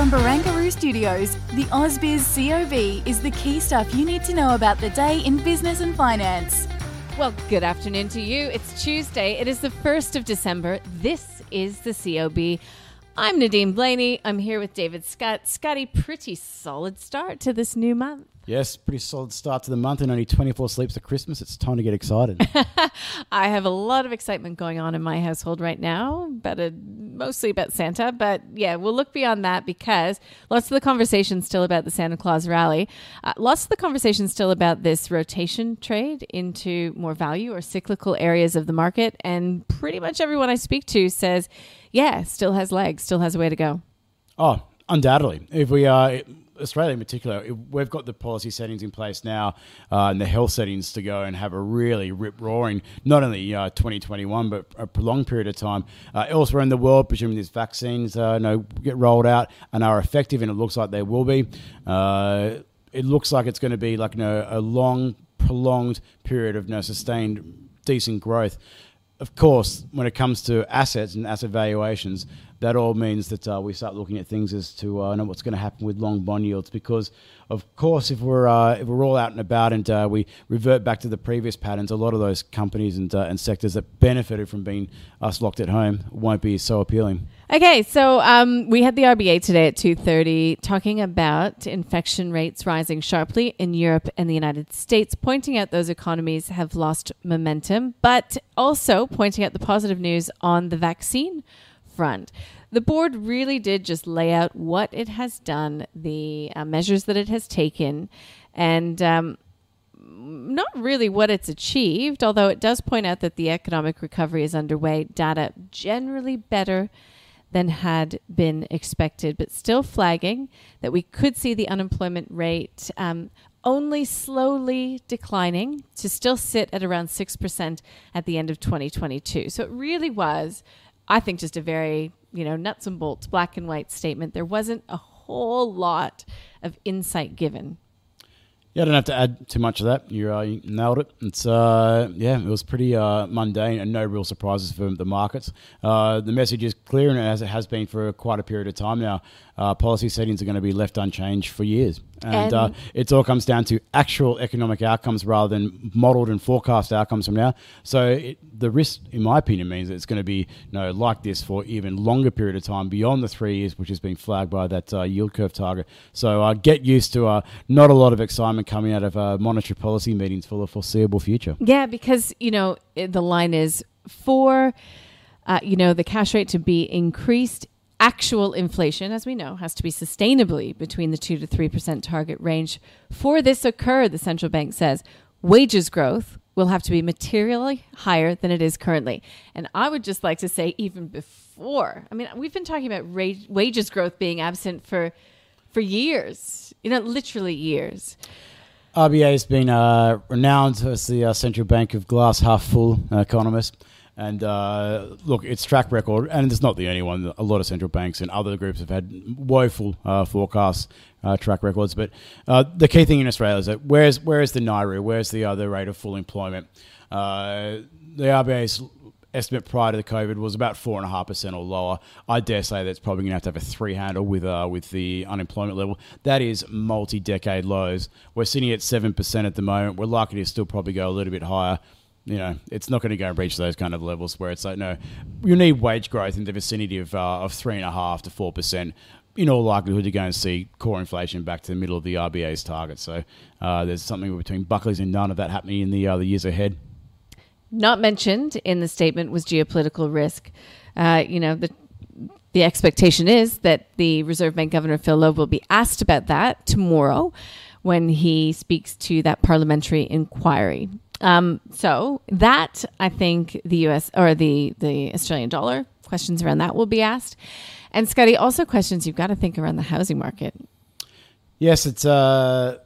From Barangaroo Studios, the AusBiz COB is the key stuff you need to know about the day in business and finance. Well, good afternoon to you. It's Tuesday. It is the 1st of December. This is the COB. I'm Nadine Blayney. I'm here with David Scott. Scotty, pretty solid start to this new month. Yes, pretty solid start to the month and only 24 sleeps at Christmas. It's time to get excited. I have a lot of excitement going on in my household right now, but uh, mostly about Santa. But yeah, we'll look beyond that because lots of the conversation still about the Santa Claus rally. Uh, lots of the conversation still about this rotation trade into more value or cyclical areas of the market. And pretty much everyone I speak to says, yeah, still has legs, still has a way to go. oh, undoubtedly. If we are. Australia in particular, we've got the policy settings in place now uh, and the health settings to go and have a really rip roaring, not only uh, 2021, but a prolonged period of time. Uh, elsewhere in the world, presuming these vaccines uh, you know, get rolled out and are effective, and it looks like they will be, uh, it looks like it's going to be like you know, a long, prolonged period of you know, sustained, decent growth. Of course, when it comes to assets and asset valuations, that all means that uh, we start looking at things as to uh, know what's going to happen with long bond yields. Because, of course, if we're uh, if we're all out and about and uh, we revert back to the previous patterns, a lot of those companies and uh, and sectors that benefited from being us locked at home won't be so appealing. Okay, so um, we had the RBA today at 2.30 talking about infection rates rising sharply in Europe and the United States, pointing out those economies have lost momentum, but also pointing out the positive news on the vaccine front. The board really did just lay out what it has done, the uh, measures that it has taken, and um, not really what it's achieved, although it does point out that the economic recovery is underway. Data generally better than had been expected, but still flagging that we could see the unemployment rate um, only slowly declining to still sit at around 6% at the end of 2022. So it really was, I think, just a very, you know, nuts and bolts, black and white statement. There wasn't a whole lot of insight given. Yeah, I don't have to add too much of that. You, uh, you nailed it. It's uh, yeah, it was pretty uh, mundane and no real surprises for the markets. Uh, the message is clear, and as it has been for quite a period of time now, uh, policy settings are going to be left unchanged for years, and, And- uh, it all comes down to actual economic outcomes rather than modelled and forecast outcomes from now. So it, the risk, in my opinion, means that it's going to be you know like this for even longer period of time beyond the three years, which has been flagged by that uh, yield curve target. So uh, get used to uh, not a lot of excitement coming out of uh, monetary policy meetings for the foreseeable future. Yeah, because you know the line is for uh, you know the cash rate to be increased. Actual inflation, as we know, has to be sustainably between the two to three percent target range. For this to occur, the central bank says wages growth will have to be materially higher than it is currently. And I would just like to say, even before, I mean, we've been talking about wages growth being absent for for years, you know, literally years. RBA has been uh, renowned as the uh, central bank of glass half full uh, economist. And uh, look, its track record, and it's not the only one. A lot of central banks and other groups have had woeful uh, forecast uh, track records. But uh, the key thing in Australia is that where's where's the NAIRU? Where's the other rate of full employment? Uh, the RBA's estimate prior to the COVID was about four and a half percent or lower. I dare say that's probably going to have to have a three handle with uh, with the unemployment level. That is multi-decade lows. We're sitting at seven percent at the moment. We're likely to still probably go a little bit higher. You know, it's not going to go and reach those kind of levels where it's like no, you need wage growth in the vicinity of uh, of three and a half to four percent. In all likelihood, you're going to see core inflation back to the middle of the RBA's target. So uh, there's something between Buckley's and none of that happening in the uh, the years ahead. Not mentioned in the statement was geopolitical risk. Uh, you know, the the expectation is that the Reserve Bank Governor Phil Lowe will be asked about that tomorrow when he speaks to that parliamentary inquiry. Um, so that I think the U.S. or the the Australian dollar questions around that will be asked, and Scotty also questions you've got to think around the housing market. Yes, it's uh,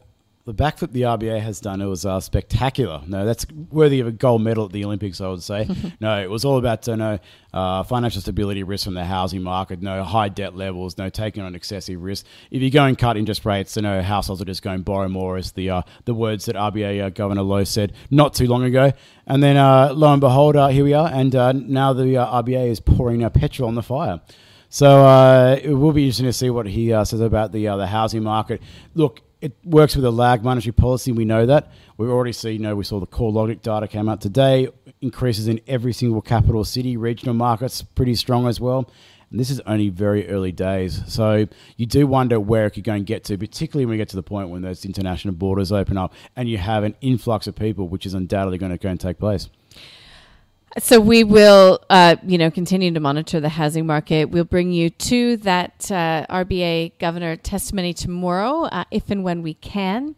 the backflip the RBA has done. It was uh, spectacular. No, that's worthy of a gold medal at the Olympics. I would say. no, it was all about uh, no uh, financial stability risk from the housing market. No high debt levels. No taking on excessive risk. If you go and cut interest rates, you know households are just going to borrow more. As the uh, the words that RBA uh, Governor Lowe said not too long ago. And then uh, lo and behold, uh, here we are. And uh, now the uh, RBA is pouring petrol on the fire. So uh, it will be interesting to see what he uh, says about the uh, the housing market. Look, it works with a lag monetary policy. We know that. We already see. You know, we saw the CoreLogic data came out today. Increases in every single capital city, regional markets pretty strong as well. And this is only very early days. So you do wonder where it could go and get to, particularly when we get to the point when those international borders open up and you have an influx of people, which is undoubtedly going to go and take place. So we will, uh, you know, continue to monitor the housing market. We'll bring you to that uh, RBA governor testimony tomorrow, uh, if and when we can.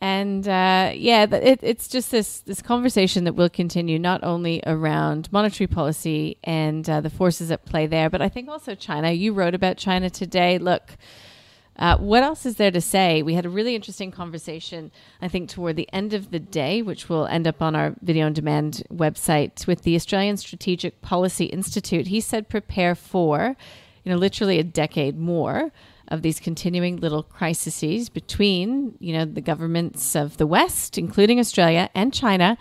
And uh, yeah, it, it's just this this conversation that will continue not only around monetary policy and uh, the forces at play there, but I think also China. You wrote about China today. Look. Uh, what else is there to say? We had a really interesting conversation, I think, toward the end of the day, which will end up on our video on demand website with the Australian Strategic Policy Institute. He said, prepare for, you know, literally a decade more of these continuing little crises between, you know, the governments of the West, including Australia and China,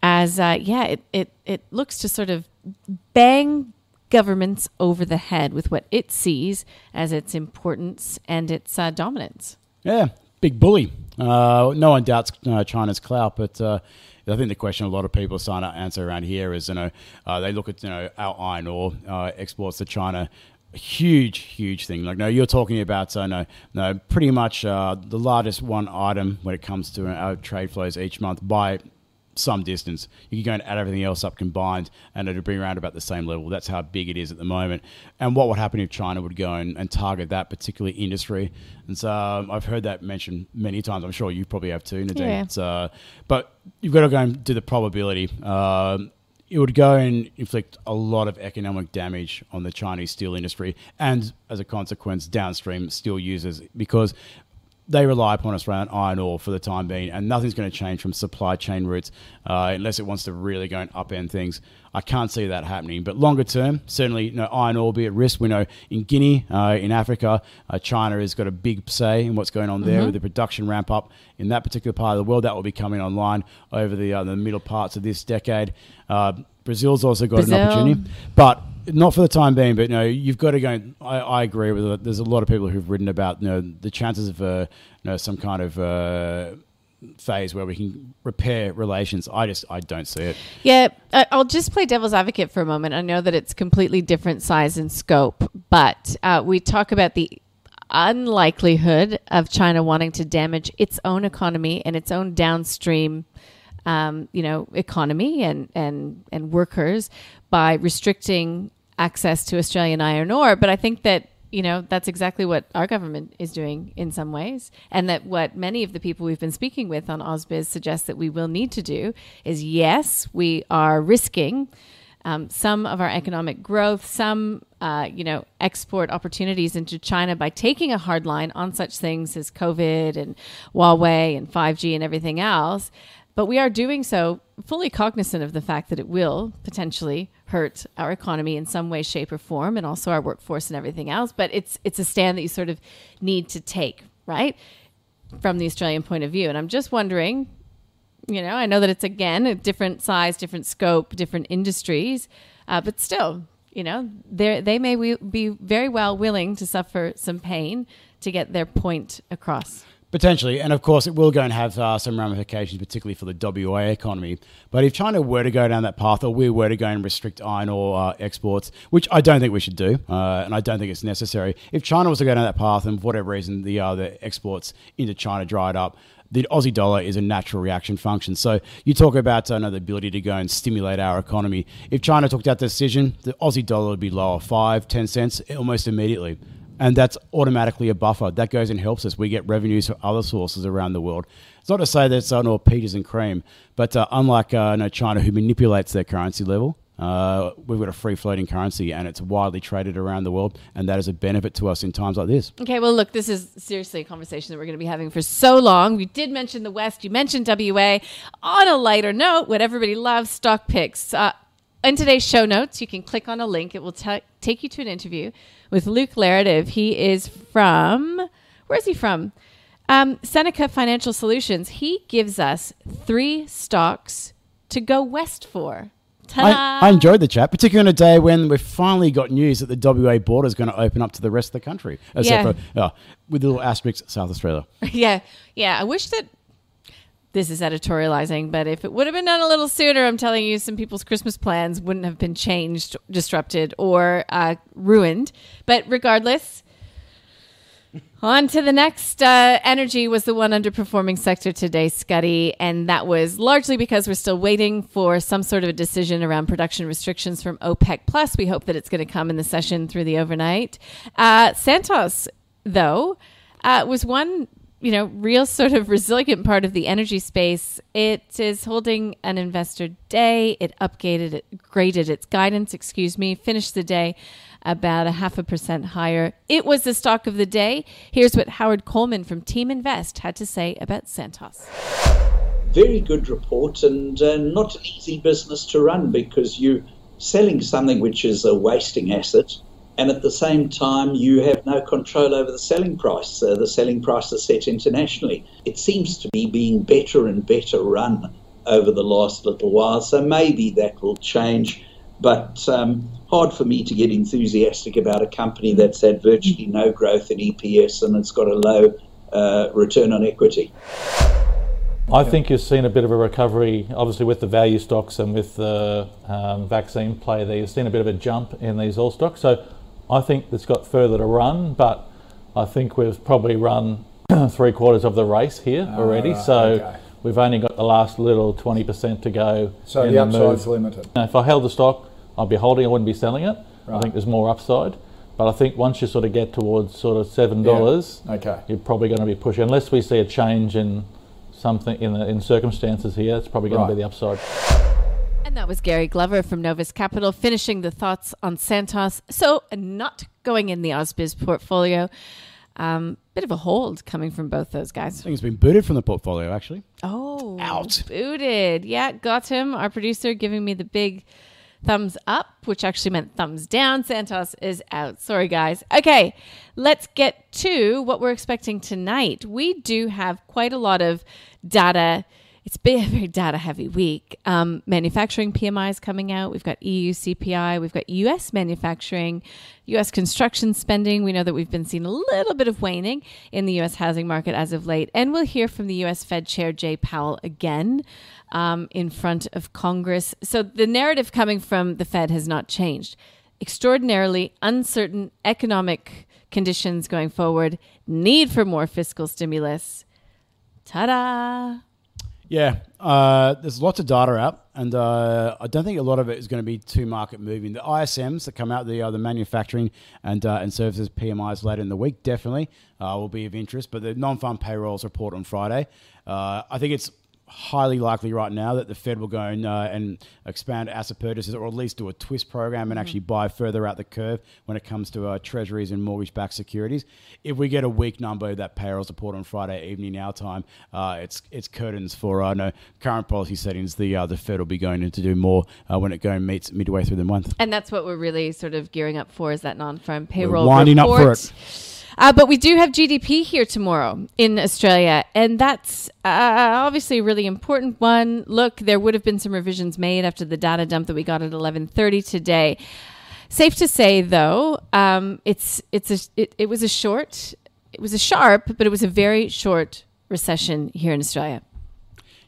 as, uh, yeah, it, it, it looks to sort of bang governments over the head with what it sees as its importance and its uh, dominance. Yeah, big bully. Uh, no one doubts uh, China's clout, but uh, I think the question a lot of people are starting to answer around here is, you know, uh, they look at you know our iron ore uh, exports to China. Huge, huge thing. Like, no, you're talking about, uh, no, no, pretty much uh, the largest one item when it comes to our trade flows each month by some distance. You can go and add everything else up combined, and it'll bring around about the same level. That's how big it is at the moment. And what would happen if China would go and, and target that particular industry? And so um, I've heard that mentioned many times. I'm sure you probably have too, Nadine. Yeah. Uh, but you've got to go and do the probability. Um, it would go and inflict a lot of economic damage on the Chinese steel industry and, as a consequence, downstream steel users because they rely upon us around iron ore for the time being, and nothing's going to change from supply chain routes uh, unless it wants to really go and upend things. I can't see that happening. But longer term, certainly, you know, iron ore will be at risk. We know in Guinea, uh, in Africa, uh, China has got a big say in what's going on there with the production ramp up in that particular part of the world. That will be coming online over the, uh, the middle parts of this decade. Uh, Brazil's also got Brazil. an opportunity, but not for the time being. But no, you've got to go. I, I agree with it. There's a lot of people who've written about you know the chances of uh, you know some kind of uh, phase where we can repair relations. I just I don't see it. Yeah, I'll just play devil's advocate for a moment. I know that it's completely different size and scope, but uh, we talk about the unlikelihood of China wanting to damage its own economy and its own downstream, um, you know, economy and and and workers by restricting access to Australian iron ore. But I think that you know that's exactly what our government is doing in some ways, and that what many of the people we've been speaking with on AusBiz suggest that we will need to do is yes, we are risking um, some of our economic growth, some uh, you know export opportunities into China by taking a hard line on such things as COVID and Huawei and 5G and everything else. But we are doing so fully cognizant of the fact that it will potentially hurt our economy in some way, shape, or form, and also our workforce and everything else. But it's it's a stand that you sort of need to take, right, from the Australian point of view. And I'm just wondering, you know, I know that it's again a different size, different scope, different industries, uh, but still, you know, they they may be very well willing to suffer some pain to get their point across. Potentially, and of course, it will go and have uh, some ramifications, particularly for the WA economy. But if China were to go down that path, or we were to go and restrict iron ore uh, exports, which I don't think we should do, uh, and I don't think it's necessary. If China was to go down that path, and for whatever reason the uh, the exports into China dried up, the Aussie dollar is a natural reaction function. So you talk about uh, the ability to go and stimulate our economy. If China took that decision, the Aussie dollar would be lower, five, ten cents, almost immediately. And that's automatically a buffer. That goes and helps us. We get revenues from other sources around the world. It's not to say that it's uh, all peaches and cream, but uh, unlike uh, you know, China, who manipulates their currency level, uh, we've got a free floating currency and it's widely traded around the world, and that is a benefit to us in times like this. Okay, well, look, this is seriously a conversation that we're going to be having for so long. We did mention the West, you mentioned WA. On a lighter note, what everybody loves stock picks. Uh, in today's show notes, you can click on a link. It will ta- take you to an interview with Luke Laretive. He is from, where's he from? Um, Seneca Financial Solutions. He gives us three stocks to go west for. I, I, enjoyed the chat, particularly on a day when we've finally got news that the WA border is going to open up to the rest of the country, except Yeah. for uh, with little asterisks, South Australia. yeah, yeah. I wish that this is editorializing, but if it would have been done a little sooner, I'm telling you, some people's Christmas plans wouldn't have been changed, disrupted, or uh, ruined. But regardless, on to the next. Uh, energy was the one underperforming sector today, Scotty, and that was largely because we're still waiting for some sort of a decision around production restrictions from OPEC. Plus, we hope that it's going to come in the session through the overnight. Uh, Santos, though, uh, was one you know real sort of resilient part of the energy space. It is holding an investor day. It upgraded, it graded its guidance. Excuse me, finished the day about a half a percent higher. It was the stock of the day. Here's what Howard Coleman from Team Invest had to say about Santos. very good report and uh, not an easy business to run because you're selling something which is a wasting asset and at the same time you have no control over the selling price. Uh, the selling price is set internationally. It seems to be being better and better run over the last little while, so maybe that will change. But um, hard for me to get enthusiastic about a company that's had virtually no growth in EPS and it's got a low uh, return on equity. I think you've seen a bit of a recovery, obviously with the value stocks and with the um, vaccine play there. You've seen a bit of a jump in these all stocks. So I think it's got further to run, but I think we've probably run three quarters of the race here ah, already. right, so okay. we've only got the last little 20% to go. So the upside's limited. Now, if I held the stock, I'd be holding, I wouldn't be selling it. I think there's more upside. But I think once you sort of get towards sort of $7, Yeah, okay. you're probably going to be pushing, unless we see a change in something in the in circumstances here, it's probably going Right. to be the upside. And that was Gary Glover from Novus Capital finishing the thoughts on Santos. So, not going in the Ausbiz portfolio. Um, bit of a hold coming from both those guys. I think it's been booted from the portfolio, actually. Oh, Out. Booted. Yeah, got him. Our producer giving me the big thumbs up, which actually meant thumbs down. Santos is out. Sorry, guys. Okay, let's get to what we're expecting tonight. We do have quite a lot of data. It's been a very data heavy week. Um, manufacturing is coming out. We've got EU CPI. We've got US manufacturing, US construction spending. We know that we've been seeing a little bit of waning in the US housing market as of late. And we'll hear from the US Fed Chair Jay Powell again um, in front of Congress. So the narrative coming from the Fed has not changed. Extraordinarily uncertain economic conditions going forward, need for more fiscal stimulus. Ta da! Yeah, uh, there's lots of data out, and uh, I don't think a lot of it is going to be too market moving. The ISMs that come out, the uh, the manufacturing and uh, and services PMIs later in the week definitely uh, will be of interest. But the non-farm payrolls report on Friday, uh, I think it's highly likely right now that the Fed will go and, uh, and expand asset purchases, or at least do a twist program and actually buy further out the curve when it comes to uh, treasuries and mortgage-backed securities. If we get a weak number, that payrolls report on Friday evening our time, uh, it's it's curtains for uh, no current policy settings. The uh, the Fed will be going in to do more uh, when it go and meets midway through the month. And that's what we're really sort of gearing up for is that non-farm payroll winding up for it. Uh, but we do have GDP here tomorrow in Australia, and that's uh, obviously a really important one. Look, there would have been some revisions made after the data dump that we got at 11:30 today. Safe to say, though, um, it's it's a it, it was a short, it was a sharp, but it was a very short recession here in Australia.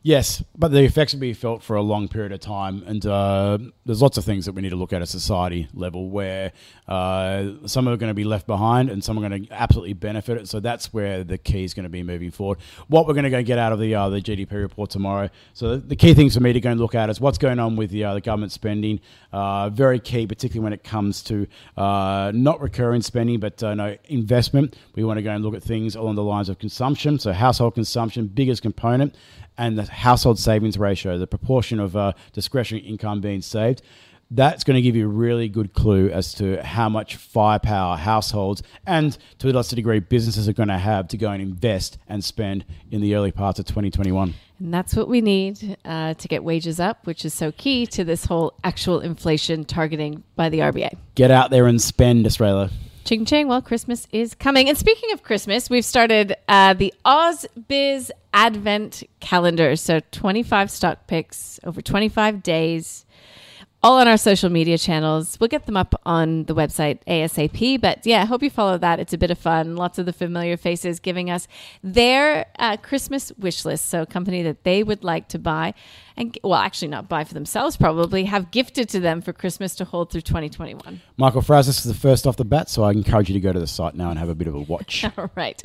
Yes, but the effects will be felt for a long period of time, and uh, there's lots of things that we need to look at at a society level where uh, some are going to be left behind and some are going to absolutely benefit it. So that's where the key is going to be moving forward. What we're going to go get out of the uh, the GDP report tomorrow. So the key things for me to go and look at is what's going on with the uh, the government spending. Uh, very key, particularly when it comes to uh, not recurring spending, but no investment. We want to go and look at things along the lines of consumption. So household consumption, biggest component and the household savings ratio, the proportion of uh, discretionary income being saved, that's going to give you a really good clue as to how much firepower households and to a lesser degree businesses are going to have to go and invest and spend in the early parts of 2021. And that's what we need uh, to get wages up, which is so key to this whole actual inflation targeting by the RBA. Get out there and spend, Australia. Ching ching. Well, Christmas is coming. And speaking of Christmas, we've started uh, the AusBiz Advent calendar. So 25 stock picks over 25 days all on our social media channels. We'll get them up on the website ASAP. But yeah, hope you follow that. It's a bit of fun. Lots of the familiar faces giving us their uh, Christmas wish list. So, a company that they would like to buy and, well, actually not buy for themselves, probably have gifted to them for Christmas to hold through 2021. Michael Fraz, this is the first off the bat. So, I encourage you to go to the site now and have a bit of a watch. all right.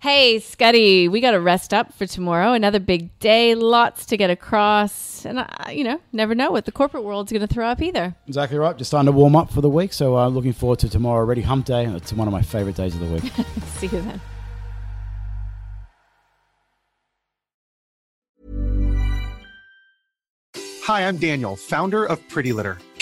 Hey, Scotty, we got to rest up for tomorrow. Another big day, lots to get across. And, uh, you know, never know what the corporate world's going to throw up either. Exactly right. Just starting to warm up for the week. So, uh, looking forward to tomorrow already. Hump day. It's one of my favorite days of the week. See you then. Hi, I'm Daniel, founder of Pretty Litter.